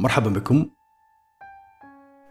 مرحبا بكم.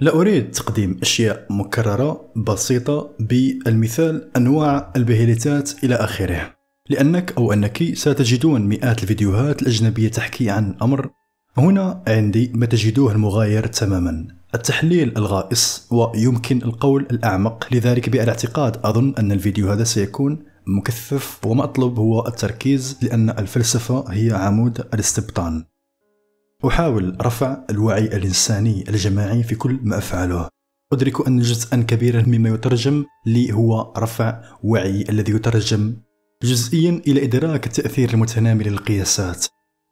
لا أريد تقديم أشياء مكررة بسيطة بالمثال أنواع البهيليتات إلى آخره لأنك أو أنك ستجدون مئات الفيديوهات الأجنبية تحكي عن أمر. هنا عندي ما تجدوه المغاير تماما. التحليل الغائص ويمكن القول الأعمق لذلك بالاعتقاد أظن أن الفيديو هذا سيكون مكثف وما أطلب هو التركيز لأن الفلسفة هي عمود الاستبطان. أحاول رفع الوعي الإنساني الجماعي في كل ما أفعله. أدرك أن جزءا كبيرا مما يترجم لي هو رفع وعي الذي يترجم جزئيا إلى إدراك التأثير المتنامي للقياسات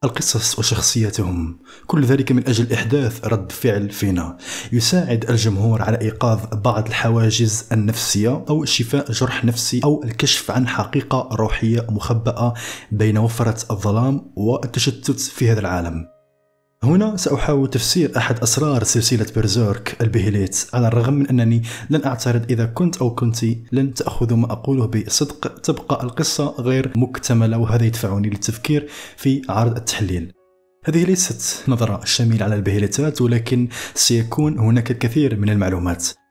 القصص وشخصياتهم. كل ذلك من أجل إحداث رد فعل فينا. يساعد الجمهور على إيقاظ بعض الحواجز النفسية أو شفاء جرح نفسي أو الكشف عن حقيقة روحية مخبأة بين وفرة الظلام والتشتت في هذا العالم. هنا سأحاول تفسير أحد أسرار سلسلة بيرزيرك البهيليت على الرغم من أنني لن أعترض إذا كنت أو كنت لن تأخذوا ما أقوله بصدق تبقى القصة غير مكتملة وهذا يدفعني للتفكير في عرض التحليل. هذه ليست نظرة شاملة على البهيليتات ولكن سيكون هناك الكثير من المعلومات.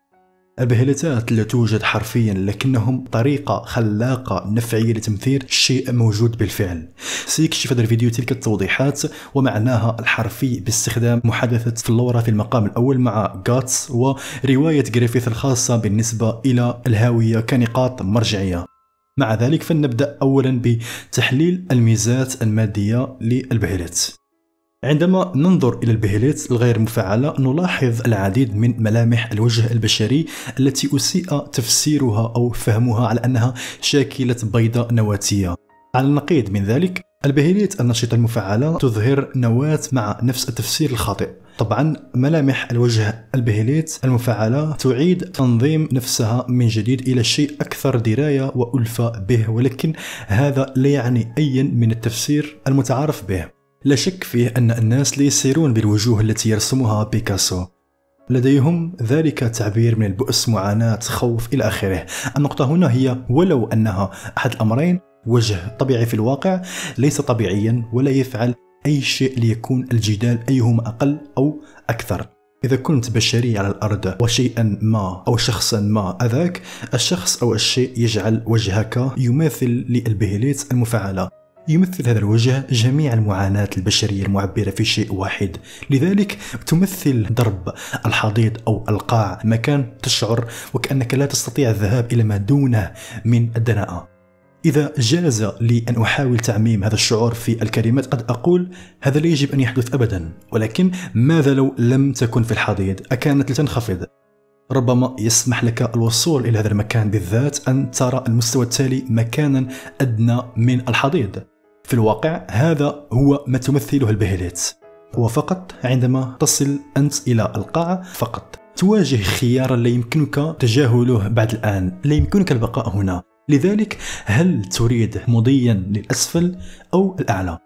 البهلتات لا توجد حرفيا لكنهم طريقة خلاقة نفعية لتمثيل شيء موجود بالفعل. سيكشف هذا الفيديو تلك التوضيحات ومعناها الحرفي باستخدام محادثة فلورا في المقام الأول مع جاتس ورواية جريفيث الخاصة بالنسبة إلى الهاوية كنقاط مرجعية. مع ذلك فلنبدأ أولا بتحليل الميزات المادية للبهليت عندما ننظر إلى البهليت الغير مفعلة نلاحظ العديد من ملامح الوجه البشري التي أسيء تفسيرها أو فهمها على أنها شاكلة بيضة نواتية. على النقيض من ذلك البهليت النشطة المفعلة تظهر نواة مع نفس التفسير الخاطئ. طبعا ملامح الوجه البهليت المفعلة تعيد تنظيم نفسها من جديد إلى شيء أكثر دراية وألفة به ولكن هذا لا يعني أي من التفسير المتعارف به. لا شك فيه أن الناس لا يسيرون بالوجوه التي يرسمها بيكاسو. لديهم ذلك تعبير من البؤس معاناة خوف إلى آخره. النقطة هنا هي ولو أنها أحد الأمرين وجه طبيعي في الواقع ليس طبيعيا ولا يفعل أي شيء ليكون الجدال أيهما أقل أو أكثر. إذا كنت بشري على الأرض وشيئا ما أو شخصا ما أذاك الشخص أو الشيء يجعل وجهك يماثل للبهليت المفعلة. يمثل هذا الوجه جميع المعاناة البشرية المعبرة في شيء واحد. لذلك تمثل ضرب الحضيض أو القاع مكان تشعر وكأنك لا تستطيع الذهاب إلى ما دونه من الدناءة. إذا جاز لي أن أحاول تعميم هذا الشعور في الكلمات قد أقول هذا لا يجب أن يحدث أبدا ولكن ماذا لو لم تكن في الحضيض؟ أكانت لتنخفض. ربما يسمح لك الوصول إلى هذا المكان بالذات أن ترى المستوى التالي مكانا أدنى من الحضيض. في الواقع هذا هو ما تمثله البهلات. هو فقط عندما تصل أنت إلى القاعة فقط. تواجه خيارا لا يمكنك تجاهله بعد الآن لا يمكنك البقاء هنا. لذلك هل تريد مضيا للأسفل أو الأعلى؟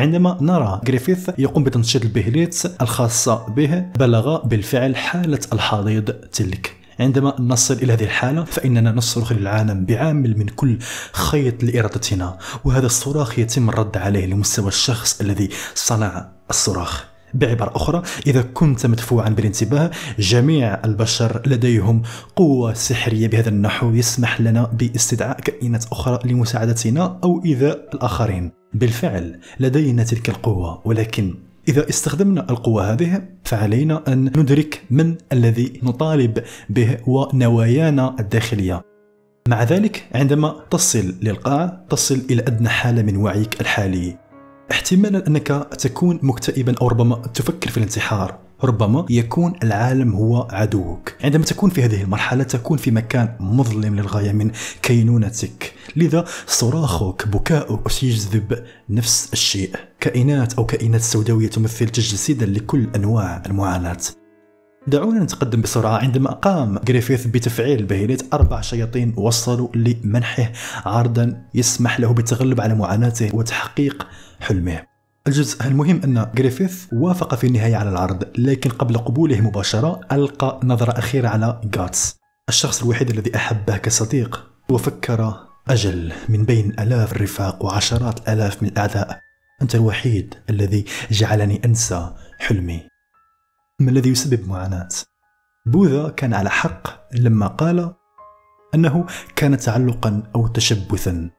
عندما نرى جريفيث يقوم بتنشيط البهليت الخاصة به بلغ بالفعل حالة الحضيض تلك. عندما نصل إلى هذه الحالة فإننا نصرخ للعالم بعامل من كل خيط لإرادتنا. وهذا الصراخ يتم الرد عليه لمستوى الشخص الذي صنع الصراخ. بعبارة أخرى إذا كنت مدفوعا بالانتباه جميع البشر لديهم قوة سحرية. بهذا النحو يسمح لنا باستدعاء كائنات أخرى لمساعدتنا أو إيذاء الآخرين. بالفعل لدينا تلك القوة ولكن إذا استخدمنا القوة هذه فعلينا أن ندرك من الذي نطالب به ونوايانا الداخلية. مع ذلك عندما تصل للقاع تصل إلى أدنى حالة من وعيك الحالي. احتمالا أنك تكون مكتئبا أو ربما تفكر في الانتحار. ربما يكون العالم هو عدوك. عندما تكون في هذه المرحلة تكون في مكان مظلم للغاية من كينونتك. لذا صراخك بكاؤك سيجذب نفس الشيء. كائنات أو كائنات سوداوية تمثل تجسيدا لكل أنواع المعاناة. دعونا نتقدم بسرعة. عندما قام جريفيث بتفعيل البهيلات أربع شياطين وصلوا لمنحه عرضا يسمح له بالتغلب على معاناته وتحقيق حلمه. الجزء المهم أن جريفيث وافق في النهاية على العرض لكن قبل قبوله مباشرة ألقى نظرة أخيرة على جاتس الشخص الوحيد الذي أحبه كصديق وفكر أجل من بين ألاف الرفاق وعشرات الآلاف من الأعداء. أنت الوحيد الذي جعلني أنسى حلمي. ما الذي يسبب معاناة؟ بوذا كان على حق لما قال أنه كان تعلقا أو تشبثا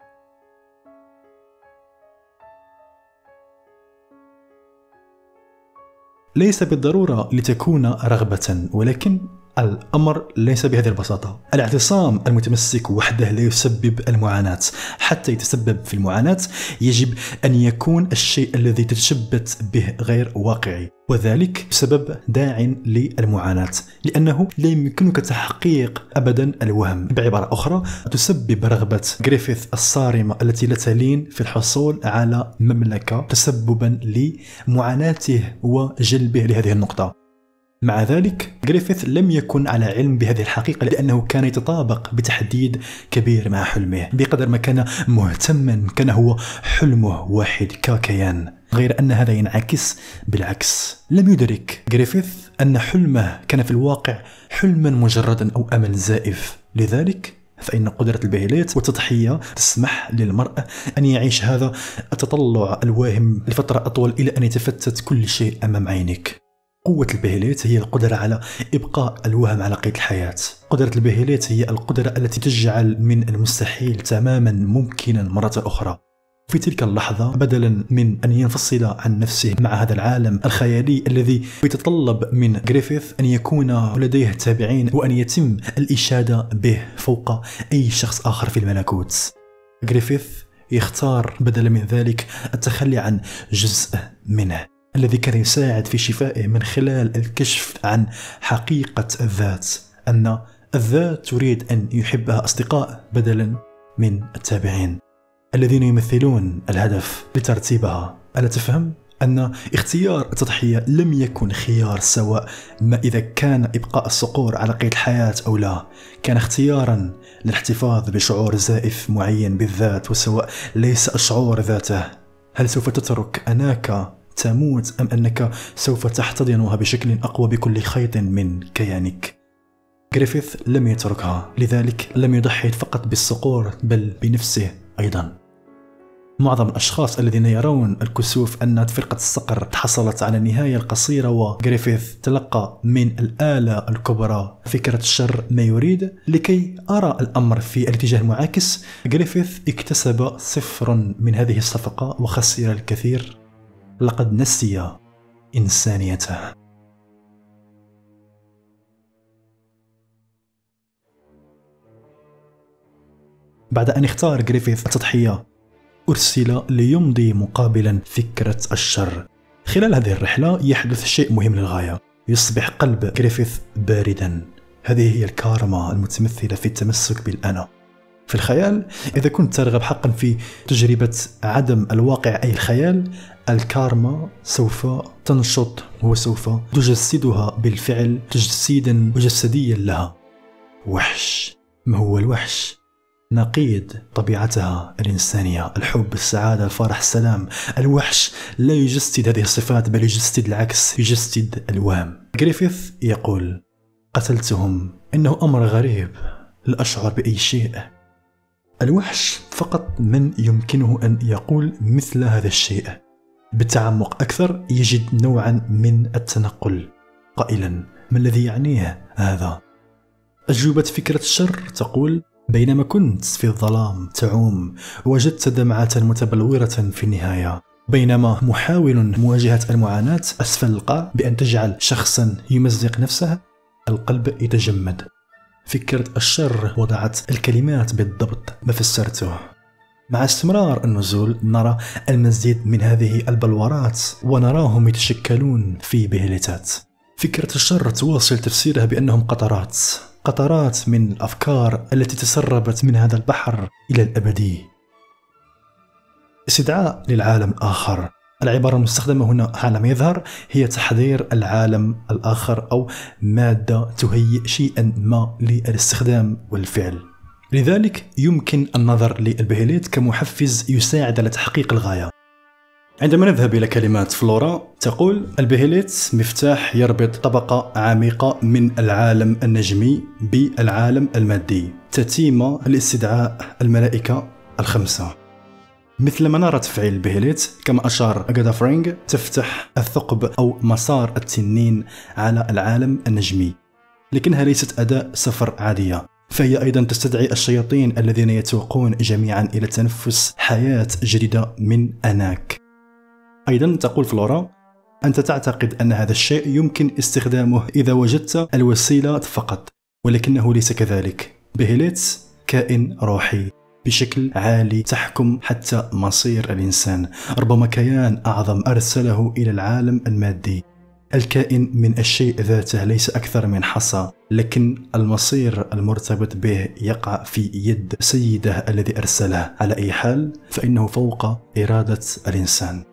ليس بالضرورة لتكون رغبة ولكن الأمر ليس بهذه البساطة. الاعتصام المتمسك وحده لا يسبب المعاناة. حتى يتسبب في المعاناة يجب أن يكون الشيء الذي تتشبث به غير واقعي. وذلك بسبب داعٍ للمعاناة. لأنه لا يمكنك تحقيق أبدا الوهم. بعبارة أخرى تسبب رغبة جريفيث الصارمة التي لا تلين في الحصول على مملكة تسببا لمعاناته وجلبه لهذه النقطة. مع ذلك جريفيث لم يكن على علم بهذه الحقيقة لأنه كان يتطابق بتحديد كبير مع حلمه. بقدر ما كان مهتما كان هو حلمه واحد ككيان غير أن هذا ينعكس بالعكس. لم يدرك جريفيث أن حلمه كان في الواقع حلما مجردا أو أمل زائف. لذلك فإن قدرة البهيلات والتضحية تسمح للمرء أن يعيش هذا التطلع الواهم لفترة أطول إلى أن يتفتت كل شيء أمام عينك قوة البهيلات هي القدرة على إبقاء الوهم على قيد الحياة. قدرة البهيلات هي القدرة التي تجعل من المستحيل تماما ممكنا مرة أخرى. في تلك اللحظة بدلا من أن ينفصل عن نفسه مع هذا العالم الخيالي الذي يتطلب من جريفيث أن يكون لديه تابعين وأن يتم الإشادة به فوق أي شخص آخر في الملكوت. جريفيث يختار بدلا من ذلك التخلي عن جزء منه. الذي كان يساعد في شفائه من خلال الكشف عن حقيقة الذات أن الذات تريد أن يحبها أصدقاء بدلا من التابعين الذين يمثلون الهدف لترتيبها. ألا تفهم؟ أن اختيار التضحية لم يكن خيار سواء ما إذا كان إبقاء الصقور على قيد الحياة أو لا. كان اختيارا للاحتفاظ بشعور زائف معين بالذات وسواء ليس الشعور ذاته. هل سوف تترك أناك تموت أم أنك سوف تحتضنها بشكل أقوى بكل خيط من كيانك؟ جريفيث لم يتركها لذلك لم يضحي فقط بالصقور بل بنفسه أيضا. معظم الأشخاص الذين يرون الكسوف أن فرقة الصقر تحصلت على النهاية القصيرة وغريفيث تلقى من الآلة الكبرى فكرة الشر ما يريد. لكي أرى الأمر في الاتجاه المعاكس غريفيث اكتسب صفر من هذه الصفقة وخسر الكثير. لقد نسي إنسانيته. بعد أن اختار جريفيث التضحية أرسل ليمضي مقابلا فكرة الشر. خلال هذه الرحلة يحدث شيء مهم للغاية. يصبح قلب جريفيث باردا. هذه هي الكارما المتمثلة في التمسك بالأنا في الخيال إذا كنت ترغب حقا في تجربة عدم الواقع أي الخيال الكارما سوف تنشط وسوف تجسدها بالفعل تجسيدا جسديا لها. وحش. ما هو الوحش؟ نقيض طبيعتها الإنسانية. الحب السعادة الفرح السلام. الوحش لا يجسد هذه الصفات بل يجسد العكس يجسد الوهم. غريفيث يقول قتلتهم إنه أمر غريب لا أشعر بأي شيء. الوحش فقط من يمكنه أن يقول مثل هذا الشيء. بالتعمق أكثر يجد نوعا من التنقل. قائلا ما الذي يعنيه هذا؟ أجوبة فكرة الشر تقول بينما كنت في الظلام تعوم وجدت دمعة متبلورة في النهاية. بينما محاول مواجهة المعاناة أسفل القاع بأن تجعل شخصا يمزق نفسه القلب يتجمد. فكرة الشر وضعت الكلمات بالضبط ما فسرته؟ مع استمرار النزول نرى المزيد من هذه البلورات ونراهم يتشكلون في بهلتات فكرة الشر تواصل تفسيرها بأنهم قطرات قطرات من الأفكار التي تسربت من هذا البحر إلى الأبدي استدعاء للعالم الآخر. العبارة المستخدمة هنا على ما يظهر هي تحضير العالم الآخر أو مادة تهيئ شيئا ما للاستخدام والفعل. لذلك يمكن النظر للبهيليت كمحفز يساعد على تحقيق الغاية. عندما نذهب إلى كلمات فلورا تقول البهيليت مفتاح يربط طبقة عميقة من العالم النجمي بالعالم المادي تتيم لاستدعاء الملائكة الخمسة. مثل منارة تفعيل البهليت كما أشار أجادا فرينغ تفتح الثقب أو مسار التنين على العالم النجمي لكنها ليست أداة سفر عادية. فهي أيضا تستدعي الشياطين الذين يتوقون جميعا إلى تنفس حياة جديدة من أناك. أيضا تقول فلورا أنت تعتقد أن هذا الشيء يمكن استخدامه إذا وجدت الوسيلة فقط ولكنه ليس كذلك. بهيليتس كائن روحي. بشكل عالي تحكم حتى مصير الإنسان. ربما كيان أعظم أرسله إلى العالم المادي. الكائن من الشيء ذاته ليس أكثر من حصى لكن المصير المرتبط به يقع في يد سيده الذي أرسله. على أي حال فإنه فوق إرادة الإنسان.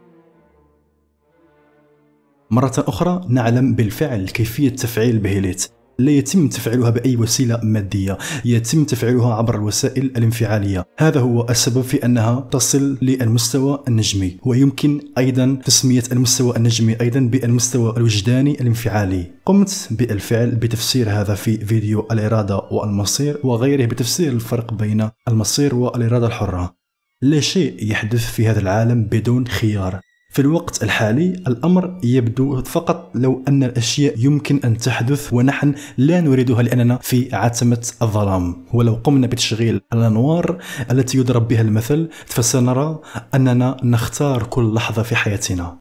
مرة أخرى نعلم بالفعل كيفية تفعيل بهيليت. لا يتم تفعيلها بأي وسيلة مادية يتم تفعيلها عبر الوسائل الانفعالية. هذا هو السبب في أنها تصل للمستوى النجمي ويمكن أيضا تسمية المستوى النجمي أيضا بالمستوى الوجداني الانفعالي. قمت بالفعل بتفسير هذا في فيديو الإرادة والمصير وغيره بتفسير الفرق بين المصير والإرادة الحرة. لا شيء يحدث في هذا العالم بدون خيار. في الوقت الحالي الأمر يبدو فقط لو أن الأشياء يمكن أن تحدث ونحن لا نريدها لأننا في عتمة الظلام. ولو قمنا بتشغيل الأنوار التي يضرب بها المثل فسنرى أننا نختار كل لحظة في حياتنا.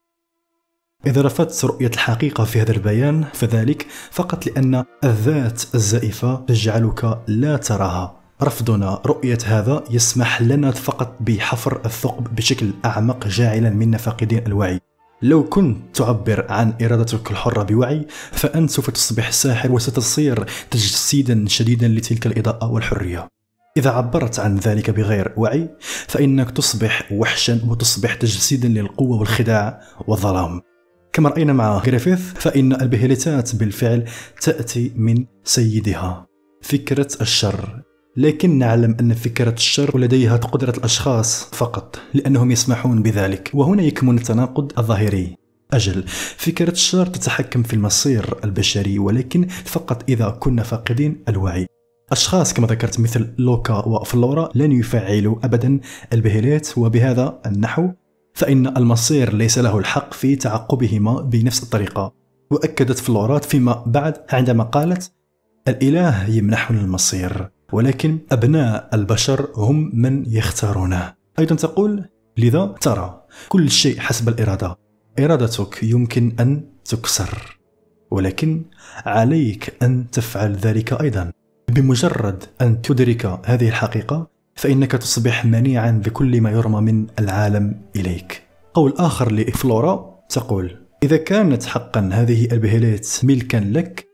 إذا رفضت رؤية الحقيقة في هذا البيان فذلك فقط لأن الذات الزائفة تجعلك لا تراها. رفضنا رؤية هذا يسمح لنا فقط بحفر الثقب بشكل أعمق جاعلا منا فاقدين الوعي. لو كنت تعبر عن إرادتك الحرة بوعي فأنت سوف تصبح ساحر وستصير تجسيدا شديدا لتلك الإضاءة والحرية. إذا عبرت عن ذلك بغير وعي فإنك تصبح وحشا وتصبح تجسيدا للقوة والخداع والظلام. كما رأينا مع غريفيث فإن البهلتات بالفعل تأتي من سيدها. فكرة الشر لكن نعلم أن فكرة الشر لديها قدرة الأشخاص فقط لأنهم يسمحون بذلك. وهنا يكمن التناقض الظاهري. أجل فكرة الشر تتحكم في المصير البشري ولكن فقط إذا كنا فاقدين الوعي. أشخاص كما ذكرت مثل لوكا وفلورا لن يفعلوا أبدا البهيلات وبهذا النحو فإن المصير ليس له الحق في تعقبهما بنفس الطريقة. وأكدت فلورات فيما بعد عندما قالت الإله يمنحنا المصير. ولكن أبناء البشر هم من يختارونه. أيضا تقول لذا ترى كل شيء حسب الإرادة. إرادتك يمكن أن تكسر ولكن عليك أن تفعل ذلك أيضا. بمجرد أن تدرك هذه الحقيقة فإنك تصبح منيعا بكل ما يرمى من العالم إليك. قول آخر لفلورا تقول إذا كانت حقا هذه البهلات ملكا لك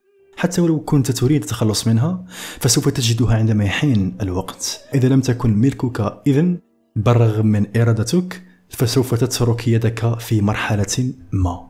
حتى ولو كنت تريد التخلص منها فسوف تجدها عندما يحين الوقت. إذا لم تكن ملكك إذن بالرغم من إرادتك فسوف تترك يدك في مرحلة ما.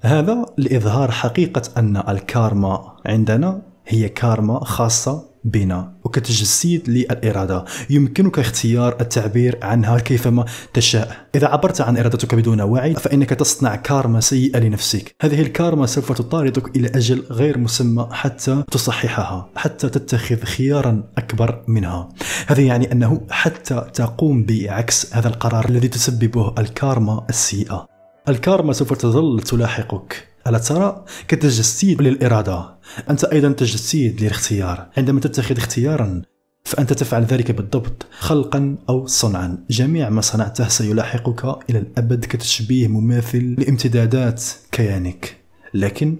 هذا لإظهار حقيقة أن الكارما عندنا هي كارما خاصة بنا. وكتجسيد للإرادة. يمكنك اختيار التعبير عنها كيفما تشاء. إذا عبرت عن إرادتك بدون وعي فإنك تصنع كارما سيئة لنفسك. هذه الكارما سوف تطاردك إلى أجل غير مسمى حتى تصححها حتى تتخذ خيارا أكبر منها. هذا يعني أنه حتى تقوم بعكس هذا القرار الذي تسببه الكارما السيئة. الكارما سوف تظل تلاحقك. ألا ترى كتجسيد للإرادة؟ أنت أيضا تجسيد للاختيار. عندما تتخذ اختيارا فأنت تفعل ذلك بالضبط خلقا أو صنعا. جميع ما صنعته سيلاحقك إلى الأبد كتشبيه مماثل لامتدادات كيانك. لكن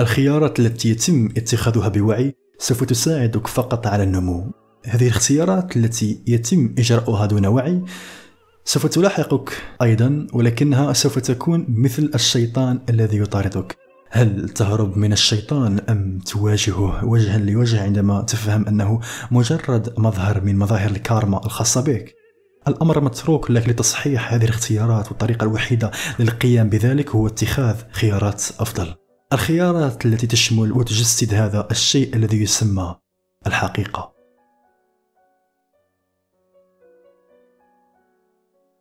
الخيارات التي يتم اتخاذها بوعي سوف تساعدك فقط على النمو. هذه الاختيارات التي يتم إجراؤها دون وعي سوف تلاحقك أيضا ولكنها سوف تكون مثل الشيطان الذي يطاردك. هل تهرب من الشيطان أم تواجهه وجها لوجه عندما تفهم أنه مجرد مظهر من مظاهر الكارما الخاصة بك؟ الأمر متروك لك لتصحيح هذه الاختيارات والطريقة الوحيدة للقيام بذلك هو اتخاذ خيارات أفضل. الخيارات التي تشمل وتجسد هذا الشيء الذي يسمى الحقيقة.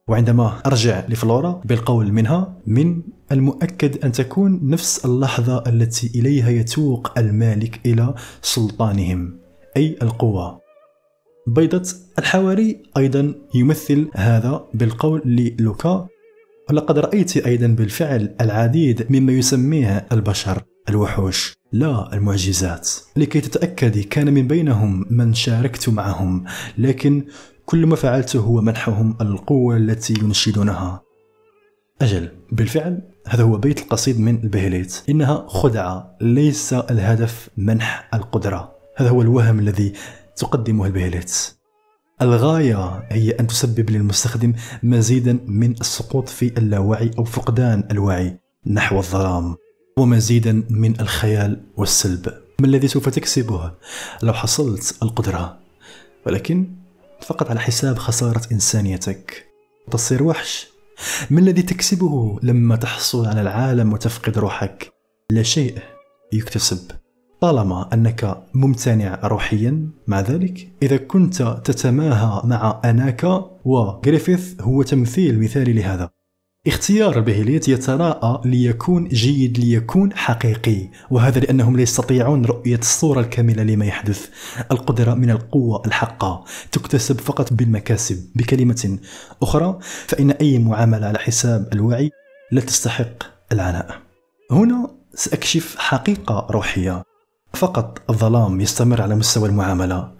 وعندما أرجع لفلورا بالقول منها من المؤكد أن تكون نفس اللحظة التي إليها يتوق المالك إلى سلطانهم أي القوة بيضة الحواري أيضا يمثل هذا بالقول للوكا ولقد رأيت أيضا بالفعل العديد مما يسميه البشر الوحوش لا المعجزات. لكي تتأكدي كان من بينهم من شاركت معهم لكن كل ما فعلته هو منحهم القوة التي ينشدونها. أجل بالفعل هذا هو بيت القصيد من البهليت إنها خدعة ليس الهدف منح القدرة. هذا هو الوهم الذي تقدمه البهليت الغاية هي أن تسبب للمستخدم مزيدا من السقوط في اللاوعي أو فقدان الوعي نحو الظلام ومزيدا من الخيال والسلب. ما الذي سوف تكسبه لو حصلت القدرة؟ ولكن فقط على حساب خسارة إنسانيتك. تصير وحش. ما الذي تكسبه لما تحصل على العالم وتفقد روحك؟ لا شيء يكتسب. طالما أنك ممتنع روحيا مع ذلك إذا كنت تتماهى مع اناك وغريفيث هو تمثيل مثالي لهذا. اختيار البهيليت يتراءى ليكون جيد ليكون حقيقي. وهذا لأنهم لا يستطيعون رؤية الصورة الكاملة لما يحدث. القدرة من القوة الحقة تكتسب فقط بالمكاسب بكلمة أخرى فإن أي معاملة على حساب الوعي لا تستحق العناء. هنا سأكشف حقيقة روحية. فقط الظلام يستمر على مستوى المعاملة.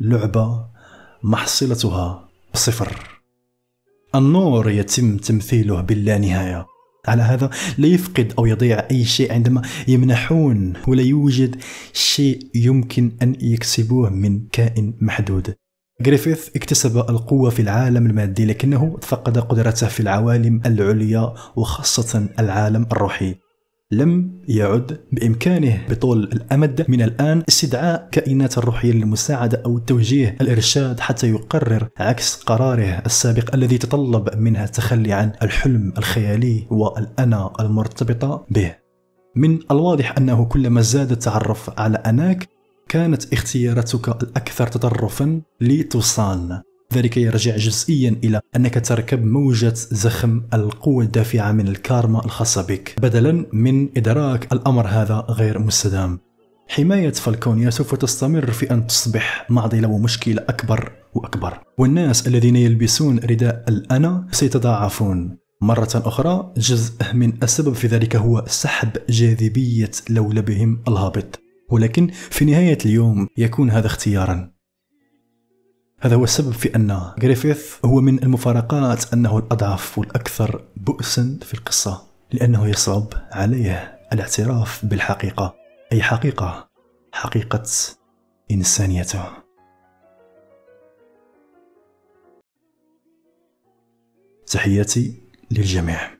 لعبة محصلتها صفر. النور يتم تمثيله باللا نهاية. على هذا لا يفقد أو يضيع أي شيء عندما يمنحون ولا يوجد شيء يمكن أن يكسبوه من كائن محدود. غريفيث اكتسب القوة في العالم المادي لكنه فقد قدرته في العوالم العليا وخاصة العالم الروحي. لم يعد بإمكانه بطول الأمد من الآن استدعاء كائنات الروحية للمساعدة أو توجيه الإرشاد حتى يقرر عكس قراره السابق الذي تطلب منها التخلي عن الحلم الخيالي والأنا المرتبطة به. من الواضح أنه كلما زاد التعرف على أناك كانت اختياراتك الأكثر تطرفا لتوصان. ذلك يرجع جزئيا إلى أنك تركب موجة زخم القوة الدافعة من الكارما الخاصة بك بدلا من إدراك الأمر هذا غير مستدام. حماية فالكونيا سوف تستمر في أن تصبح معضلة ومشكلة أكبر وأكبر. والناس الذين يلبسون رداء الأنا سيتضاعفون. مرة أخرى جزء من السبب في ذلك هو سحب جاذبية لولبهم الهابط. ولكن في نهاية اليوم يكون هذا اختيارا. هذا هو السبب في أن غريفيث هو من المفارقات أنه الأضعف والأكثر بؤسا في القصة لأنه يصعب عليه الاعتراف بالحقيقة. أي حقيقة؟ حقيقة إنسانيته. تحياتي للجميع.